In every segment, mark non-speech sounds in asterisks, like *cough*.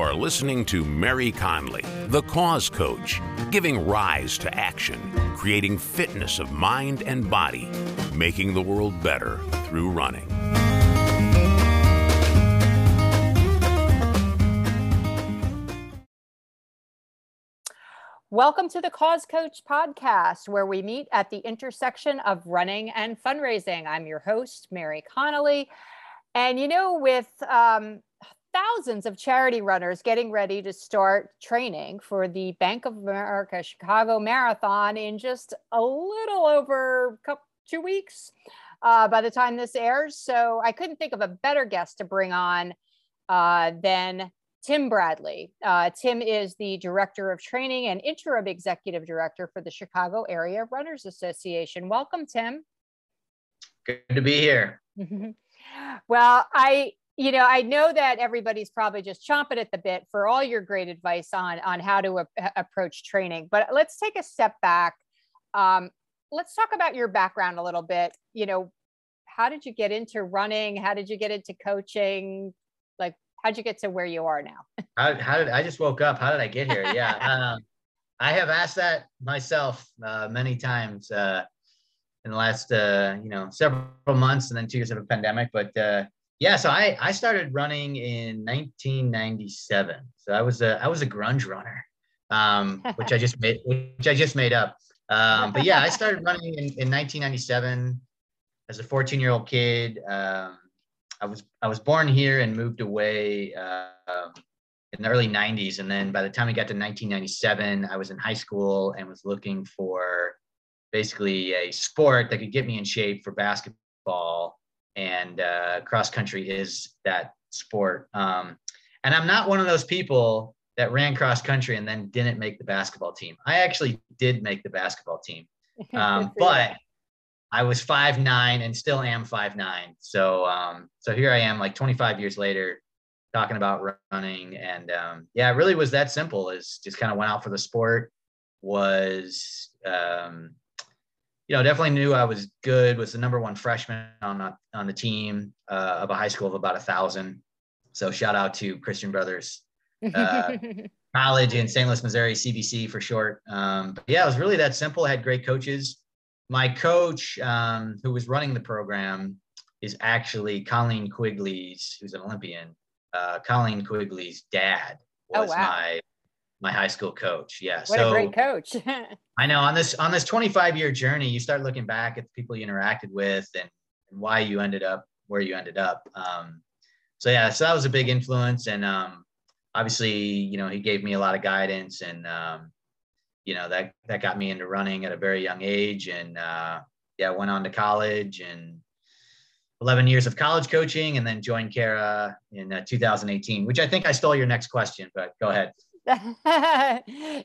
are listening to Mary Connolly, the Cause Coach, giving rise to action, creating fitness of mind and body, making the world better through running. Welcome to the Cause Coach podcast, where we meet at the intersection of running and fundraising. I'm your host, Mary Connolly. And you know, with um, thousands of charity runners getting ready to start training for the Bank of America Chicago Marathon in just a little over couple, two weeks uh, by the time this airs. So I couldn't think of a better guest to bring on uh, than Tim Bradley. Uh, Tim is the Director of Training and Interim Executive Director for the Chicago Area Runners Association. Welcome, Tim. Good to be here. *laughs* well, I you know, I know that everybody's probably just chomping at the bit for all your great advice on on how to a- approach training. But let's take a step back. Um, let's talk about your background a little bit. You know, how did you get into running? How did you get into coaching? Like, how'd you get to where you are now? *laughs* how, how did I just woke up? How did I get here? Yeah, *laughs* um, I have asked that myself uh, many times uh, in the last uh, you know several months, and then two years of a pandemic. But uh, yeah, so I I started running in 1997. So I was a I was a grunge runner, um, *laughs* which I just made which I just made up. Um, but yeah, I started running in, in 1997 as a 14 year old kid. Um, I was I was born here and moved away uh, in the early 90s, and then by the time we got to 1997, I was in high school and was looking for basically a sport that could get me in shape for basketball, and uh, cross country is that sport. Um, and I'm not one of those people that ran cross country and then didn't make the basketball team. I actually did make the basketball team, *laughs* um, but I was five nine and still am five nine. So um, so here I am, like 25 years later, talking about running, and um, yeah, it really was that simple. Is just kind of went out for the sport. Was um, you know definitely knew I was good. Was the number one freshman on the, on the team uh, of a high school of about a thousand. So shout out to Christian Brothers. Uh, *laughs* college in St. Louis, Missouri, CBC for short. Um, but yeah, it was really that simple. I had great coaches my coach um, who was running the program is actually Colleen Quigley's, who's an Olympian. Uh, Colleen Quigley's dad oh, was oh, wow. my my high school coach. Yeah, what so, a great coach. *laughs* I know on this on this 25 year journey, you start looking back at the people you interacted with and, and why you ended up where you ended up. Um, so yeah, so that was a big influence, and um, obviously, you know, he gave me a lot of guidance and um, you know that that got me into running at a very young age and uh, yeah went on to college and 11 years of college coaching and then joined CARA in uh, 2018 which i think i stole your next question but go ahead *laughs*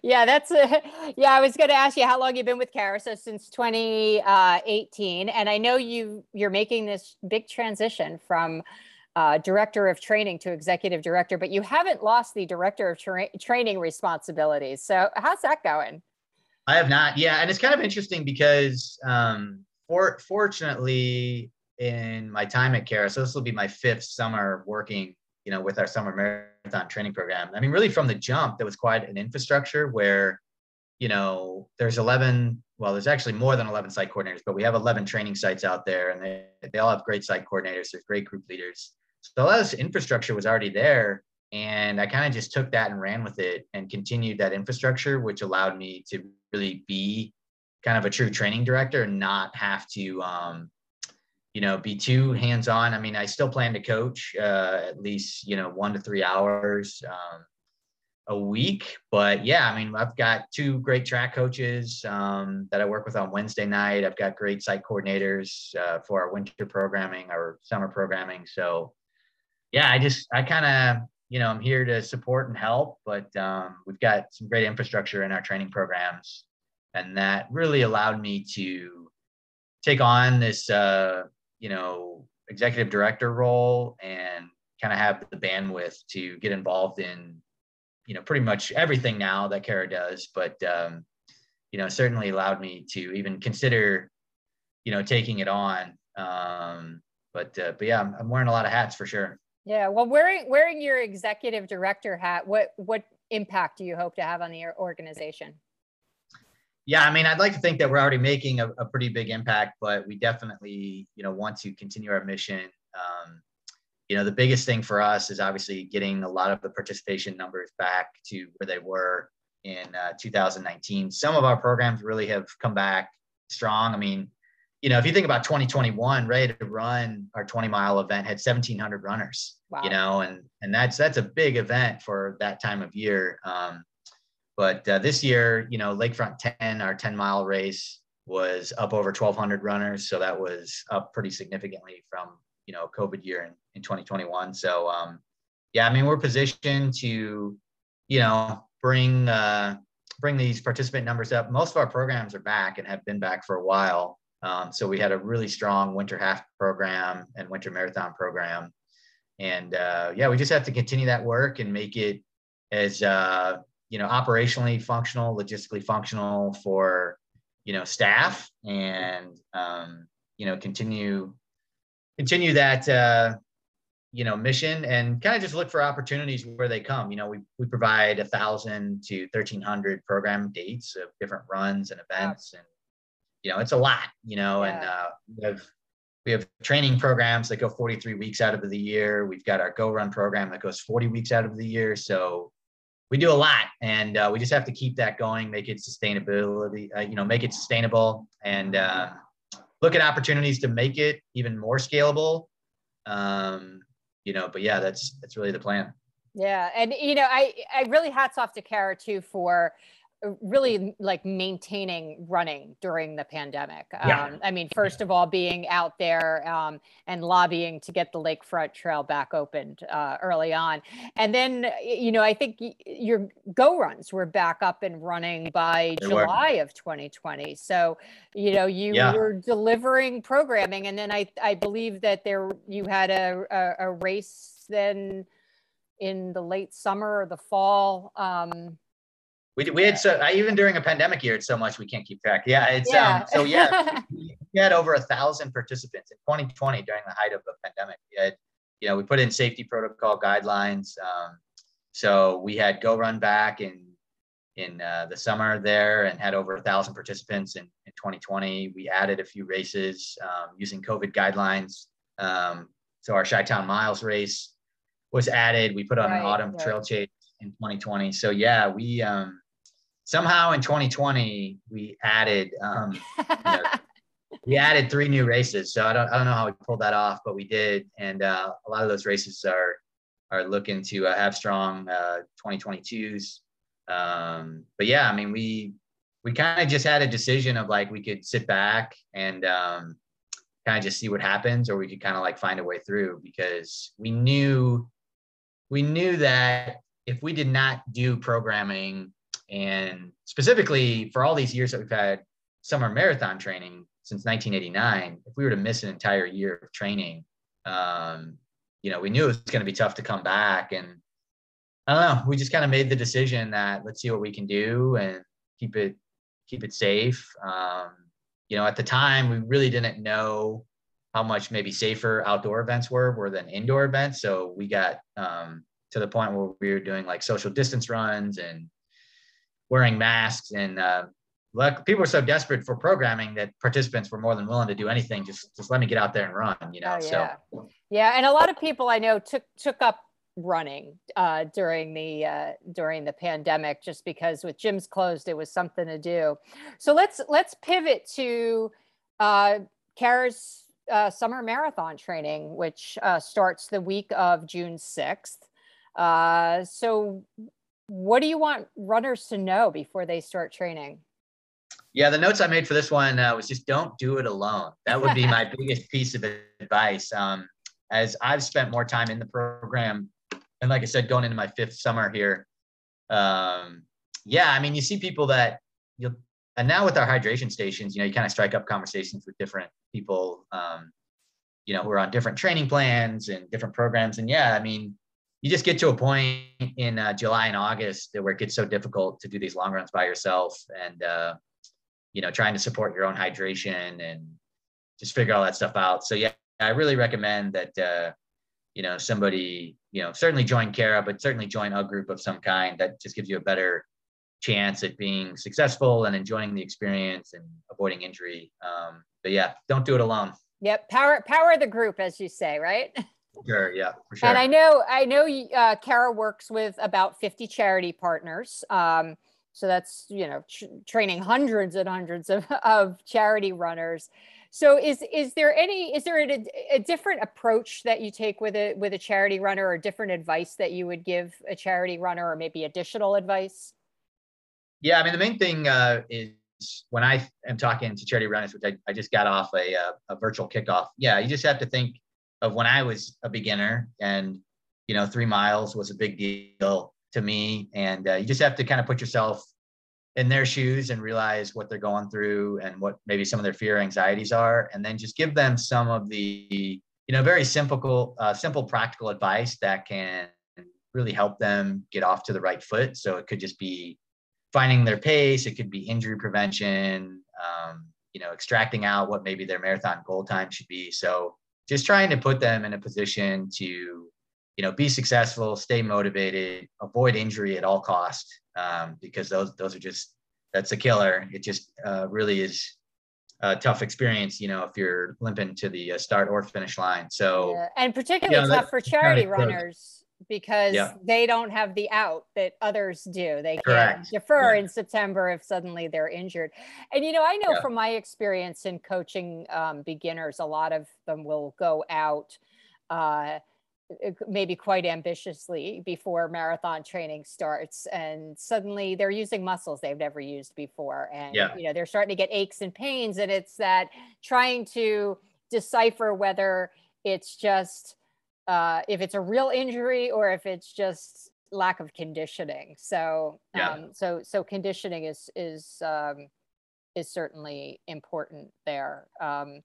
yeah that's a, *laughs* yeah i was going to ask you how long you've been with CARA so since 2018 and i know you you're making this big transition from uh, director of training to executive director, but you haven't lost the director of tra- training responsibilities. So how's that going? I have not. Yeah, and it's kind of interesting because um, for fortunately in my time at CARA, so this will be my fifth summer working, you know, with our summer marathon training program. I mean, really from the jump, there was quite an infrastructure where, you know, there's 11. Well, there's actually more than 11 site coordinators, but we have 11 training sites out there, and they they all have great site coordinators. There's great group leaders so a lot of this infrastructure was already there. And I kind of just took that and ran with it and continued that infrastructure, which allowed me to really be kind of a true training director and not have to, um, you know, be too hands on. I mean, I still plan to coach uh, at least, you know, one to three hours um, a week. But yeah, I mean, I've got two great track coaches um, that I work with on Wednesday night. I've got great site coordinators uh, for our winter programming, our summer programming. So yeah, I just I kind of you know I'm here to support and help, but um, we've got some great infrastructure in our training programs, and that really allowed me to take on this uh, you know executive director role and kind of have the bandwidth to get involved in you know pretty much everything now that CARA does, but um, you know certainly allowed me to even consider you know taking it on. Um, but uh, but yeah, I'm, I'm wearing a lot of hats for sure. Yeah, well, wearing wearing your executive director hat, what what impact do you hope to have on the organization? Yeah, I mean, I'd like to think that we're already making a, a pretty big impact, but we definitely, you know, want to continue our mission. Um, you know, the biggest thing for us is obviously getting a lot of the participation numbers back to where they were in uh, 2019. Some of our programs really have come back strong. I mean, you know, if you think about 2021, ready to run our 20 mile event had 1700 runners, wow. you know, and, and that's, that's a big event for that time of year. Um, but uh, this year, you know, Lakefront 10, our 10 mile race was up over 1200 runners. So that was up pretty significantly from, you know, COVID year in, in 2021. So, um, yeah, I mean, we're positioned to, you know, bring, uh, bring these participant numbers up. Most of our programs are back and have been back for a while. Um, so we had a really strong winter half program and winter marathon program. And uh, yeah, we just have to continue that work and make it as uh, you know operationally functional, logistically functional for you know staff, and um, you know continue continue that uh, you know mission and kind of just look for opportunities where they come. You know, we we provide a thousand to thirteen hundred program dates of different runs and events and you know, it's a lot, you know, yeah. and uh, we have we have training programs that go 43 weeks out of the year. We've got our Go Run program that goes 40 weeks out of the year. So we do a lot, and uh, we just have to keep that going, make it sustainability, uh, you know, make it sustainable, and uh, look at opportunities to make it even more scalable. Um, you know, but yeah, that's that's really the plan. Yeah, and you know, I I really hats off to CARA too for really like maintaining running during the pandemic. Yeah. Um, I mean, first of all, being out there um, and lobbying to get the Lakefront Trail back opened uh, early on. And then, you know, I think your go runs were back up and running by they July were. of 2020. So, you know, you yeah. were delivering programming. And then I, I believe that there you had a, a, a race then in the late summer or the fall. Um, we, we had so even during a pandemic year, it's so much we can't keep track. Yeah, it's yeah. um so yeah, *laughs* we had over a thousand participants in 2020 during the height of the pandemic. We had, you know, we put in safety protocol guidelines. Um, so we had go run back in in uh, the summer there and had over a thousand participants in, in 2020. We added a few races um, using COVID guidelines. Um, so our Chi-Town Miles race was added. We put on right, an autumn right. trail chase in 2020. So yeah, we um, somehow in 2020 we added um, you know, *laughs* we added three new races. So I don't I don't know how we pulled that off, but we did, and uh, a lot of those races are are looking to uh, have strong uh, 2022s. Um, but yeah, I mean we we kind of just had a decision of like we could sit back and um, kind of just see what happens, or we could kind of like find a way through because we knew we knew that if we did not do programming and specifically for all these years that we've had summer marathon training since 1989, if we were to miss an entire year of training, um, you know, we knew it was going to be tough to come back. And I don't know, we just kind of made the decision that let's see what we can do and keep it, keep it safe. Um, you know, at the time we really didn't know how much maybe safer outdoor events were, were than indoor events. So we got um, to the point where we were doing like social distance runs and wearing masks and uh, people were so desperate for programming that participants were more than willing to do anything. Just just let me get out there and run, you know. Oh, yeah. So yeah, and a lot of people I know took took up running uh, during the uh, during the pandemic just because with gyms closed it was something to do. So let's let's pivot to uh, CARA's uh, summer marathon training, which uh, starts the week of June sixth. Uh, so what do you want runners to know before they start training? Yeah, the notes I made for this one uh, was just don't do it alone. That would be *laughs* my biggest piece of advice. Um, as I've spent more time in the program, and like I said, going into my fifth summer here, um, yeah, I mean, you see people that you'll, and now with our hydration stations, you know, you kind of strike up conversations with different people, um, you know, who are on different training plans and different programs. And yeah, I mean, you just get to a point in uh, July and August where it gets so difficult to do these long runs by yourself and, uh, you know, trying to support your own hydration and just figure all that stuff out. So, yeah, I really recommend that, uh, you know, somebody, you know, certainly join CARA, but certainly join a group of some kind that just gives you a better chance at being successful and enjoying the experience and avoiding injury. Um, but yeah, don't do it alone. Yep, power power the group, as you say, right? *laughs* Sure, yeah, for sure. And I know I know uh, CARA works with about fifty charity partners. Um, so that's you know tr- training hundreds and hundreds of, of charity runners. So is is there any is there a, a, different approach that you take with a with a charity runner or different advice that you would give a charity runner or maybe additional advice? Yeah, I mean the main thing uh, is when I am talking to charity runners, which I, I just got off a, a, uh, a virtual kickoff. Yeah, you just have to think of when I was a beginner and you know three miles was a big deal to me, and uh, you just have to kind of put yourself in their shoes and realize what they're going through and what maybe some of their fear anxieties are. And then just give them some of the you know very simple uh, simple practical advice that can really help them get off to the right foot. So it could just be finding their pace. It could be injury prevention um, you know extracting out what maybe their marathon goal time should be. So just trying to put them in a position to you know be successful stay motivated avoid injury at all cost um, because those those are just that's a killer. It just uh, really is a tough experience, you know, if you're limping to the uh, start or finish line. So yeah. and particularly tough for charity runners because yeah. they don't have the out that others do. They can defer yeah. in September if suddenly they're injured. And you know, I know from my experience in coaching um, beginners, a lot of them will go out. Uh, maybe quite ambitiously before marathon training starts and suddenly they're using muscles they've never used before and yeah. you know they're starting to get aches and pains and it's that trying to decipher whether it's just uh, if it's a real injury or if it's just lack of conditioning so yeah. um, so so conditioning is is um, is certainly important there um,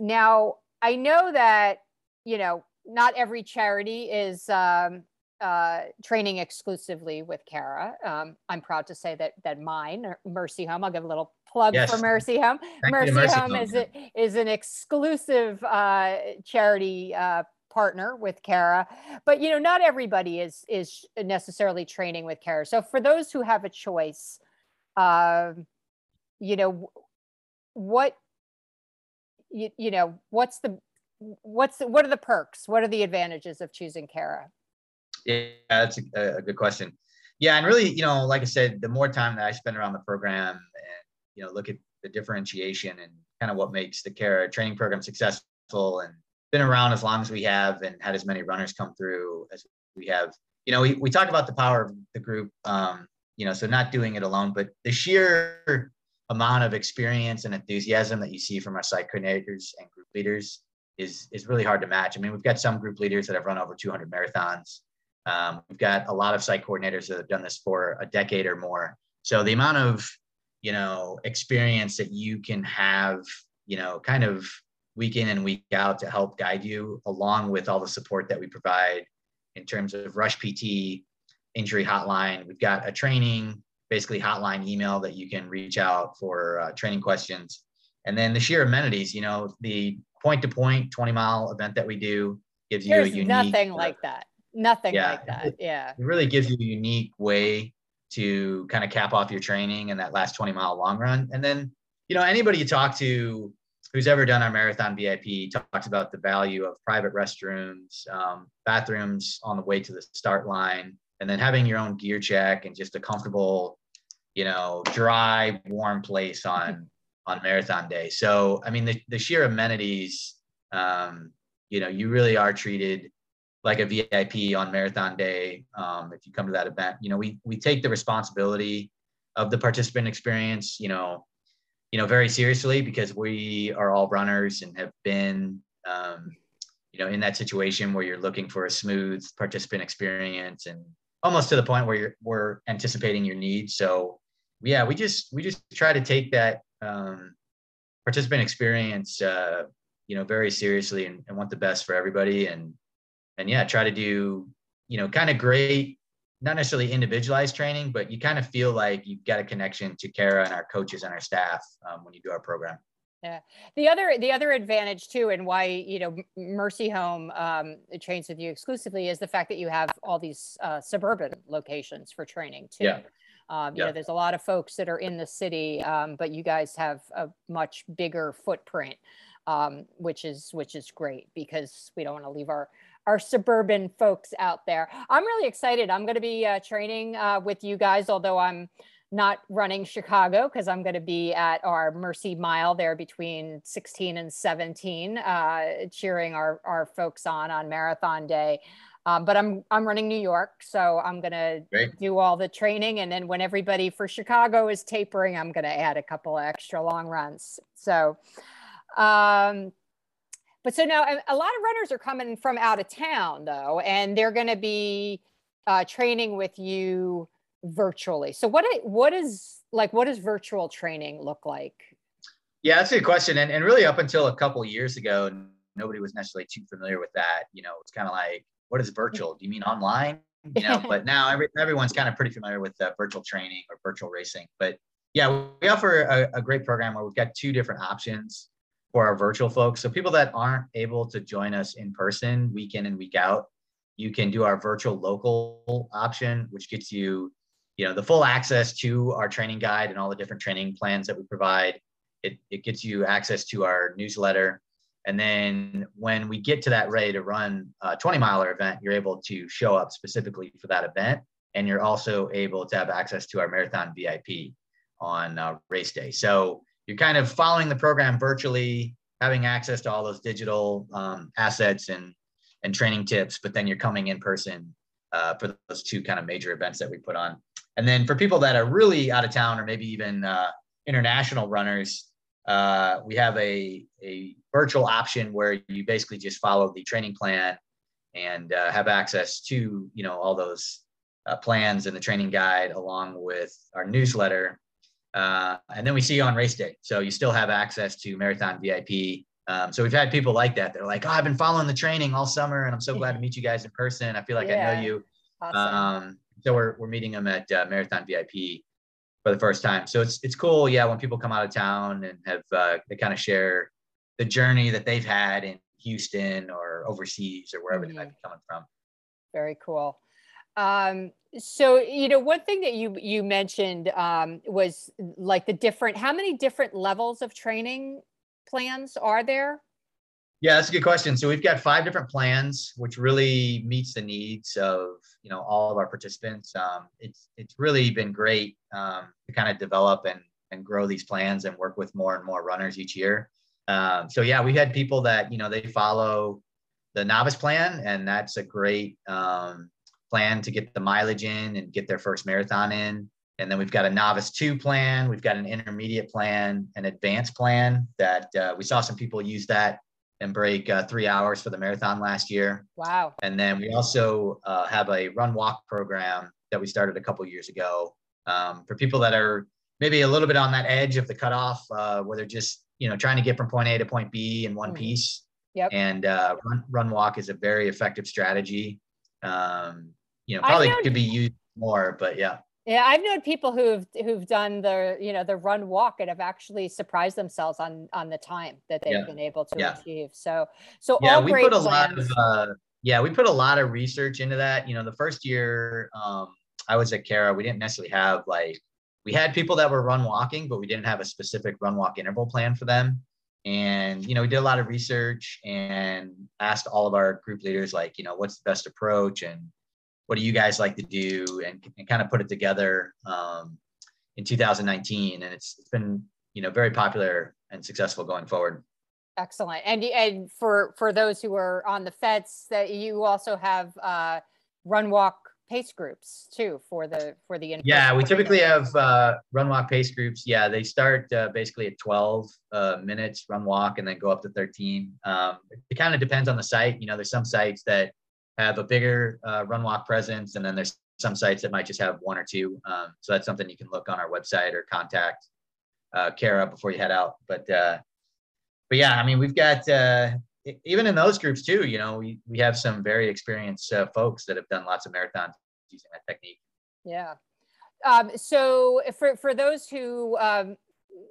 now i know that you know not every charity is um, uh, training exclusively with CARA. Um, I'm proud to say that that mine, Mercy Home, I'll give a little plug yes. for Mercy Home. Mercy, Mercy, Home, Home. Is, a, is an exclusive uh, charity uh, partner with CARA, but you know not everybody is is necessarily training with CARA. So for those who have a choice, um, you know what you, you know what's the what's the, what are the perks? What are the advantages of choosing CARA? Yeah, that's a, a, good question. Yeah, and really, you know, like I said, the more time that I spend around the program and you know look at the differentiation and kind of what makes the CARA training program successful and been around as long as we have and had as many runners come through as we have. You know, we, we talk about the power of the group, um, you know, so not doing it alone, but the sheer amount of experience and enthusiasm that you see from our site coordinators and group leaders is is really hard to match. I mean, we've got some group leaders that have run over 200 marathons. Um, we've got a lot of site coordinators that have done this for a decade or more. So the amount of you know experience that you can have, you know, kind of week in and week out to help guide you, along with all the support that we provide in terms of Rush PT, injury hotline. We've got a training, basically hotline email that you can reach out for uh, training questions. And then the sheer amenities, you know, the point to point 20 mile event that we do gives There's you a unique nothing like that. Nothing yeah, like that. Yeah. It really gives you a unique way to kind of cap off your training in that last 20 mile long run. And then, you know, anybody you talk to who's ever done our marathon VIP talks about the value of private restrooms, um, bathrooms on the way to the start line, and then having your own gear check and just a comfortable, you know, dry, warm place on on marathon day. So, I mean, the, the sheer amenities, um, you know, you really are treated like a VIP on marathon day. Um, if you come to that event, you know, we, we take the responsibility of the participant experience, you know, you know, very seriously because we are all runners and have been, um, you know, in that situation where you're looking for a smooth participant experience and almost to the point where you're, we're anticipating your needs. So yeah, we just, we just try to take that um, participant experience, uh, you know, very seriously and, and want the best for everybody. And, and yeah, try to do, you know, kind of great, not necessarily individualized training, but you kind of feel like you've got a connection to CARA and our coaches and our staff um, when you do our program. Yeah. The other the other advantage too, and why you know Mercy Home um, trains with you exclusively is the fact that you have all these uh, suburban locations for training too. Yeah. Um, you yeah. know, there's a lot of folks that are in the city, um, but you guys have a much bigger footprint, um, which is which is great because we don't want to leave our our suburban folks out there. I'm really excited. I'm going to be uh, training uh, with you guys, although I'm not running Chicago because I'm going to be at our Mercy Mile there between 16 and 17, uh, cheering our, our folks on on Marathon Day. Um, but I'm I'm running New York, so I'm gonna Great. do all the training, and then when everybody for Chicago is tapering, I'm gonna add a couple extra long runs. So, um, but so now a lot of runners are coming from out of town though, and they're gonna be uh, training with you virtually. So what what is like what does virtual training look like? Yeah, that's a good question. And, and really up until a couple years ago, nobody was necessarily too familiar with that. You know, it's kind of like, what is virtual? Do you mean online? You know, *laughs* but now every, everyone's kind of pretty familiar with uh, virtual training or virtual racing. But yeah, we offer a, a great program where we've got two different options for our virtual folks. So people that aren't able to join us in person week in and week out, you can do our virtual local option, which gets you you know the full access to our training guide and all the different training plans that we provide. It, it gets you access to our newsletter. And then when we get to that ready to run a 20 miler event you're able to show up specifically for that event. And you're also able to have access to our marathon vip on uh, race day. So you're kind of following the program virtually having access to all those digital um, assets and and training tips but then you're coming in person uh, for those two kind of major events that we put on and then for people that are really out of town or maybe even uh, international runners, uh, we have a, a virtual option where you basically just follow the training plan and uh, have access to you know all those uh, plans and the training guide along with our newsletter. Uh, and then we see you on race day. So you still have access to Marathon VIP. Um, so we've had people like that. They're like, oh, I've been following the training all summer and I'm so glad to meet you guys in person. I feel like yeah. I know you. Awesome. Um, so we're, we're meeting them at uh, Marathon VIP for the first time. So it's it's cool, yeah, when people come out of town and have uh, they kind of share the journey that they've had in Houston or overseas or wherever mm-hmm. they might mm-hmm. be coming from. Very cool. Um, so you know, one thing that you you mentioned um, was like the different. How many different levels of training plans are there? Yeah, that's a good question. So we've got five different plans, which really meets the needs of you know all of our participants. Um, it's it's really been great um, to kind of develop and and grow these plans and work with more and more runners each year. Um, so yeah, we had people that you know they follow the novice plan, and that's a great um, plan to get the mileage in and get their first marathon in. And then we've got a novice two plan, we've got an intermediate plan, an advanced plan that uh, we saw some people use that and break uh, three hours for the marathon last year. Wow. And then we also uh, have a run walk program that we started a couple years ago um, for people that are maybe a little bit on that edge of the cutoff uh, where they're just, you know, trying to get from point A to point B in one mm-hmm. piece. Yep. And uh, run, run walk is a very effective strategy. Um, you know, probably could be used more, but yeah. Yeah, I've known people who've who've done the you know the run walk and have actually surprised themselves on on the time that they've yeah. been able to yeah. achieve. So so yeah, we put a plans. lot of uh, yeah we put a lot of research into that. You know, the first year um, I was at CARA, we didn't necessarily have like we had people that were run walking, but we didn't have a specific run walk interval plan for them. And you know, we did a lot of research and asked all of our group leaders like you know what's the best approach and what do you guys like to do? And, and kind of put it together um, in 2019 and it's, it's been you know very popular and successful going forward. Excellent. And and for for those who are on the feds that you also have uh, run walk pace groups too for the for the yeah we typically have uh, run walk pace groups. Yeah they start uh, basically at 12 uh, minutes run walk and then go up to 13 um, it kind of depends on the site. You know there's some sites that have a bigger uh, run walk presence, and then there's some sites that might just have one or two. Um, so that's something you can look on our website or contact uh, CARA before you head out. But uh, but yeah, I mean, we've got uh, even in those groups too. You know, we we have some very experienced uh, folks that have done lots of marathons using that technique. Yeah. Um, so for for those who um,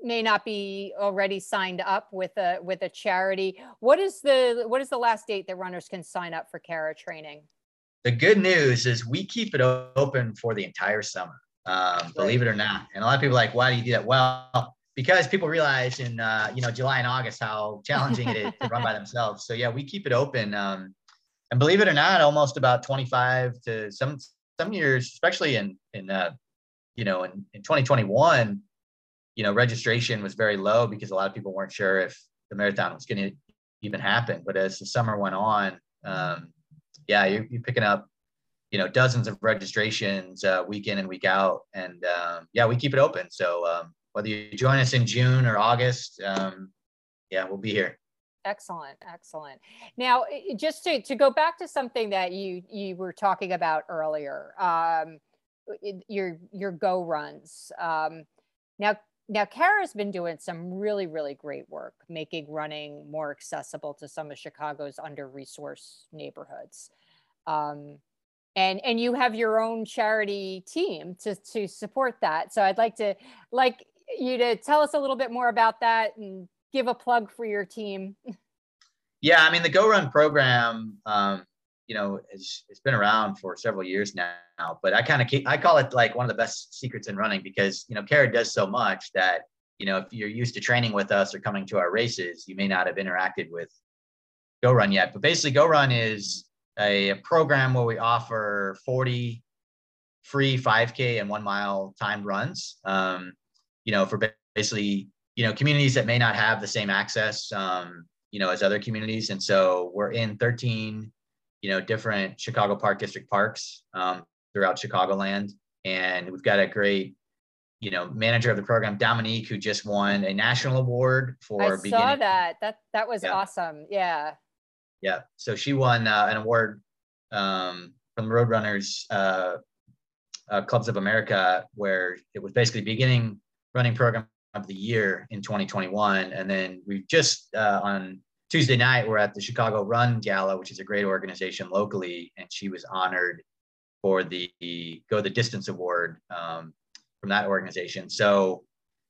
may not be already signed up with a with a charity. What is the what is the last date that runners can sign up for CARA training? The good news is we keep it open for the entire summer um, believe it or not. And a lot of people are like why do you do that? Well because people realize in uh, you know july and august how challenging it is to run by *laughs* themselves. So yeah we keep it open um, and believe it or not almost about 25 to some some years especially in in uh, you know in, in 2021 you know, registration was very low because a lot of people weren't sure if the marathon was going to even happen. But as the summer went on, um, yeah, you're, you're, picking up, you know, dozens of registrations uh, week in and week out. And um, yeah, we keep it open. So um, whether you join us in June or August, um, yeah, we'll be here. Excellent, excellent. Now, just to, to go back to something that you you were talking about earlier, um, your your go runs. Um, now, now CARA's been doing some really, really great work making running more accessible to some of Chicago's under-resourced neighborhoods. Um, and and you have your own charity team to to support that. So I'd like to like you to tell us a little bit more about that and give a plug for your team. Yeah, I mean the Go Run program um, you know, it's, it's been around for several years now, but I kind of keep, I call it like one of the best secrets in running because, you know, CARA does so much that, you know, if you're used to training with us or coming to our races, you may not have interacted with Go Run yet. But basically, Go Run is a, a program where we offer 40 free 5K and one mile timed runs, um, you know, for basically, you know, communities that may not have the same access, um, you know, as other communities. And so we're in 13 you know, different Chicago Park District parks um, throughout Chicagoland. And we've got a great, you know, manager of the program, Dominique, who just won a national award for I beginning. saw that. That that was yeah. awesome. Yeah. Yeah. So she won uh, an award um, from the Roadrunners uh, uh, Clubs of America, where it was basically beginning running program of the year in 2021. And then we've just uh, on Tuesday night, we're at the Chicago Run Gala, which is a great organization locally, and she was honored for the Go the Distance Award um, from that organization. So,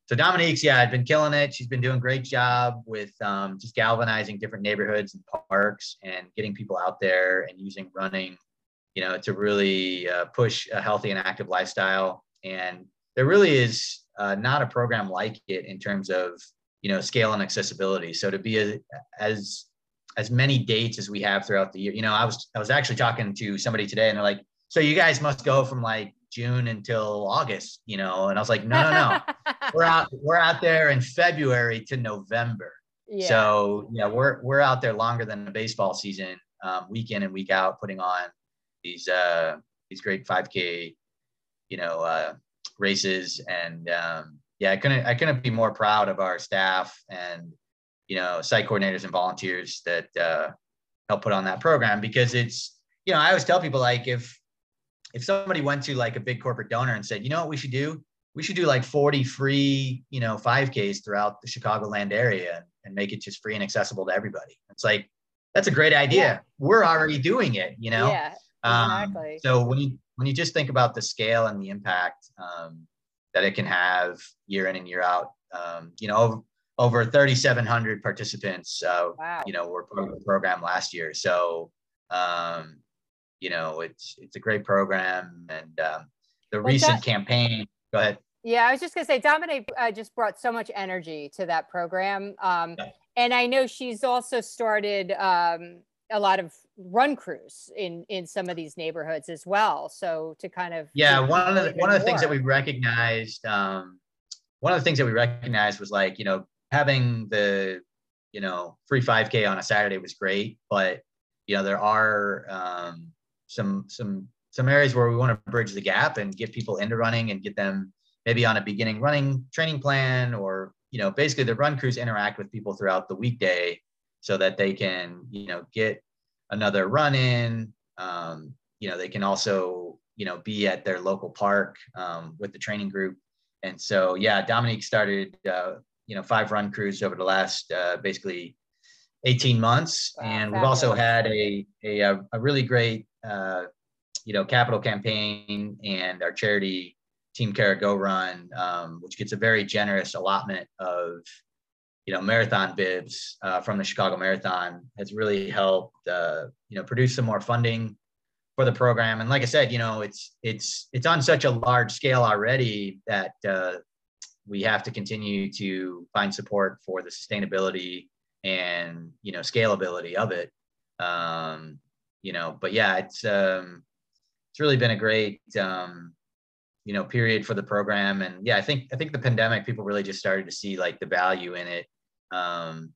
so Dominique's yeah, had been killing it. She's been doing a great job with um, just galvanizing different neighborhoods and parks and getting people out there and using running, you know, to really uh, push a healthy and active lifestyle. And there really is uh, not a program like it in terms of you know scale and accessibility. So to be a, as as many dates as we have throughout the year you know i was i was actually talking to somebody today and they're like so you guys must go from like june until august you know? And i was like no no no. *laughs* We're out we're out there in february to november. Yeah. so yeah we're we're out there longer than the baseball season um, week in and week out putting on these uh these great 5k you know uh races and um yeah, I couldn't I couldn't be more proud of our staff and you know site coordinators and volunteers that uh, help put on that program because it's you know I always tell people like if if somebody went to like a big corporate donor and said you know what we should do we should do like 40 free you know 5ks throughout the chicagoland area and make it just free and accessible to everybody it's like that's a great idea yeah. we're already doing it you know yeah exactly. Um, so when you when you just think about the scale and the impact um, that it can have year in and year out. Um, you know, over, over 3,700 participants, uh, wow. you know, were part of the program last year. So, um, you know, it's it's a great program, and um, the well, recent that, campaign. Go ahead. Yeah, I was just gonna say, Dominique uh, just brought so much energy to that program, um, yeah. and I know she's also started um, a lot of run crews in in some of these neighborhoods as well. So to kind of yeah one of the one of the things that we recognized um one of the things that we recognized was like you know having the you know free 5k on a saturday was great but you know there are um some some some areas where we want to bridge the gap and get people into running and get them maybe on a beginning running training plan or you know basically the run crews interact with people throughout the weekday so that they can you know get another run in um, you know they can also you know be at their local park um, with the training group. And so yeah dominique started uh, you know five run crews over the last uh, basically 18 months. Wow, and we've also had a, a, a really great uh, you know capital campaign and our charity Team CARA Go Run, um, which gets a very generous allotment of, you know, marathon bibs uh, from the Chicago Marathon, has really helped, uh, you know, produce some more funding for the program. And like I said, you know, it's it's it's on such a large scale already that uh, we have to continue to find support for the sustainability and you know scalability of it. Um, you know, but yeah, it's um, it's really been a great um, you know period for the program and yeah i think i think the pandemic people really just started to see like the value in it um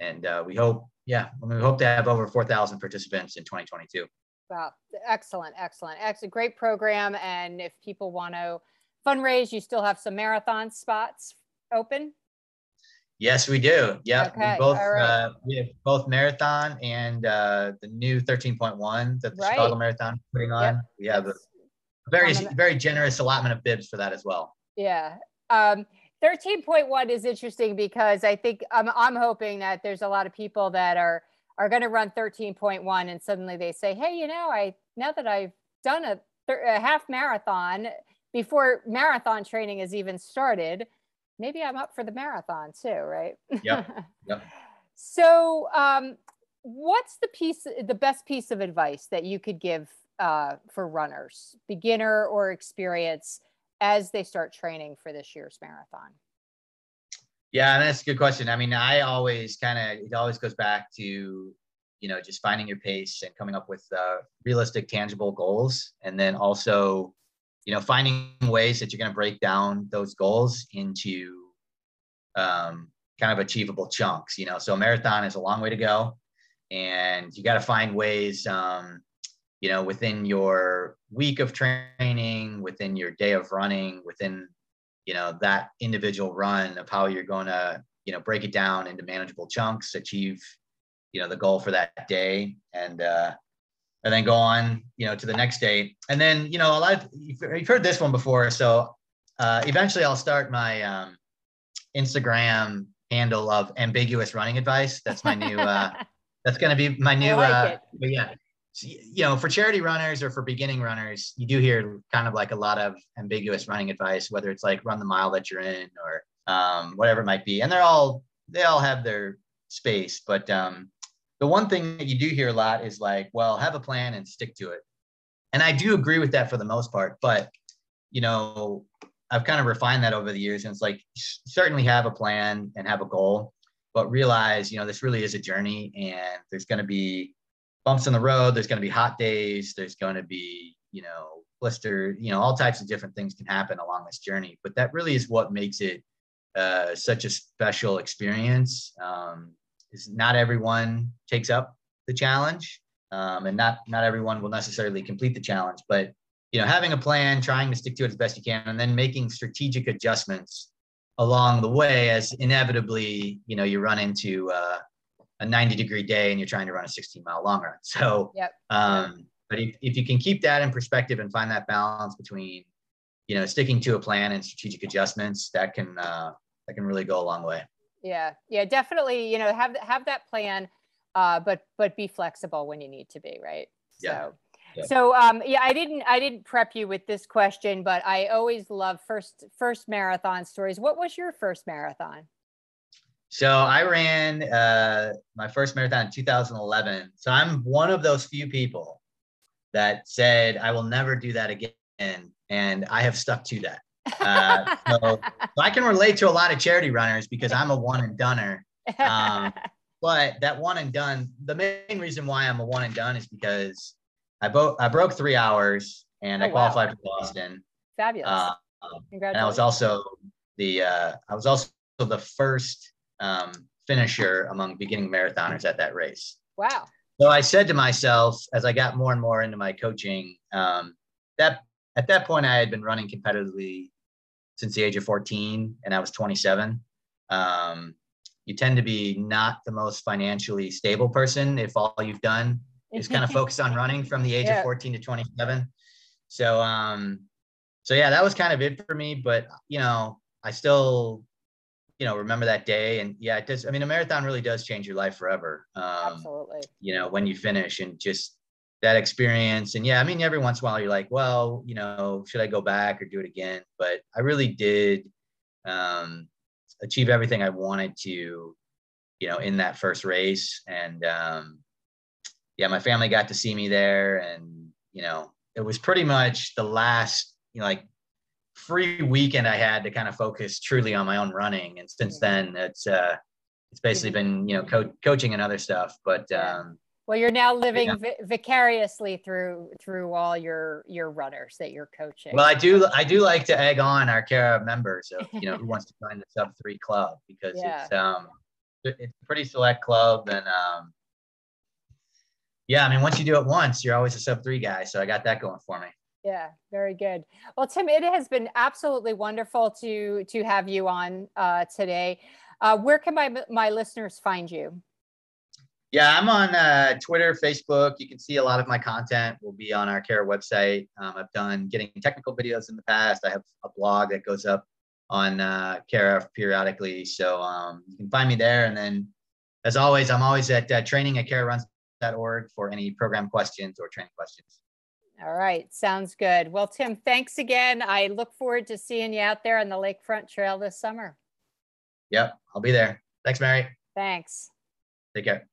and uh, we hope yeah I mean, we hope to have over 4000 participants in 2022 wow excellent excellent excellent great program and if people want to fundraise you still have some marathon spots open yes we do yeah okay. we both right. uh, we have both marathon and uh, the new 13.1 that the right. chicago marathon putting on yep. we have a very very generous allotment of bibs for that as well. Yeah. Um, 13.1 is interesting because I think I'm, I'm hoping that there's a lot of people that are are going to run 13.1 and suddenly they say, hey, you know, I now that I've done a, a half marathon before marathon training has even started, maybe I'm up for the marathon too, right? Yeah. *laughs* Yep. so, um, what's the piece, the best piece of advice that you could give uh, for runners, beginner or experience, as they start training for this year's marathon? Yeah, that's a good question. I mean, I always kind of it always goes back to you know just finding your pace and coming up with uh, realistic, tangible goals, and then also you know finding ways that you're going to break down those goals into um, kind of achievable chunks. You know, so a marathon is a long way to go, and you got to find ways. Um, you know within your week of training within your day of running within you know that individual run of how you're going to you know break it down into manageable chunks achieve you know the goal for that day and uh and then go on you know to the next day. And then you know a lot of you've heard this one before so uh eventually i'll start my um instagram handle of ambiguous running advice. That's my new uh *laughs* that's going to be my new like uh yeah you know, for charity runners or for beginning runners, you do hear kind of like a lot of ambiguous running advice, whether it's like run the mile that you're in or um, whatever it might be. And they're all, they all have their space. But um, the one thing that you do hear a lot is like, well, have a plan and stick to it. And I do agree with that for the most part. But, you know, I've kind of refined that over the years. And it's like, certainly have a plan and have a goal, but realize, you know, this really is a journey and there's going to be, bumps in the road. There's going to be hot days. There's going to be, you know, blister, you know, all types of different things can happen along this journey. But that really is what makes it uh, such a special experience. Um, is not everyone takes up the challenge, um, and not not everyone will necessarily complete the challenge. But you know, having a plan, trying to stick to it as best you can, and then making strategic adjustments along the way as inevitably, you know, you run into uh, a 90 degree day and you're trying to run a 16 mile long run. So, yep. um, but if, if you can keep that in perspective and find that balance between, you know, sticking to a plan and strategic adjustments, that can, uh, that can really go a long way. Yeah. Yeah, definitely. You know, have, have that plan, uh, but, but be flexible when you need to be, right. Yeah. So, yeah. So um, yeah, I didn't I didn't prep you with this question, but I always love first first marathon stories. What was your first marathon? So I ran uh, my first marathon in 2011. So I'm one of those few people that said I will never do that again, and I have stuck to that. Uh, so, so, I can relate to a lot of charity runners because I'm a one and doneer. Um, *laughs* but that one and done, the main reason why I'm a one and done is because I, bo- I broke three hours and oh, I qualified wow. for Boston. Fabulous. Uh, and I was also the uh, I was also the first um, finisher among beginning marathoners at that race. Wow. So I said to myself, as I got more and more into my coaching, um, that at that point I had been running competitively since the age of 14, and I was 27. Um, you tend to be not the most financially stable person if all you've done is kind of *laughs* focus on running from the age yeah. of 14 to 27. So, um, so yeah, that was kind of it for me. But you know, I still you know remember that day and yeah it does i mean a marathon really does change your life forever um, absolutely you know when you finish and just that experience. And yeah, I mean, every once in a while you're like, well, you know, should I go back or do it again? But I really did um, achieve everything I wanted to, you know, in that first race. And um, yeah, my family got to see me there, and you know, it was pretty much the last, you know, like free weekend I had to kind of focus truly on my own running. And since then, it's uh, it's basically been you know co- coaching and other stuff. But um, well, you're now living yeah. vicariously through through all your your runners that you're coaching. Well, I do I do like to egg on our CARA members of you know who *laughs* wants to join the sub three club because yeah. it's um it's a pretty select club and um yeah I mean once you do it once you're always a sub three guy so I got that going for me. Yeah, very good. Well, Tim, it has been absolutely wonderful to to have you on uh, today. Uh, where can my my listeners find you? Yeah, I'm on uh, Twitter, Facebook. You can see a lot of my content will be on our care website. Um, I've done getting technical videos in the past. I have a blog that goes up on uh, CARA periodically. So um, you can find me there. And then, as always, I'm always at uh, training at cararuns.org for any program questions or training questions. All right, sounds good. Well, Tim, thanks again. I look forward to seeing you out there on the Lakefront Trail this summer. Yep, I'll be there. Thanks, Mary. Thanks. Take care.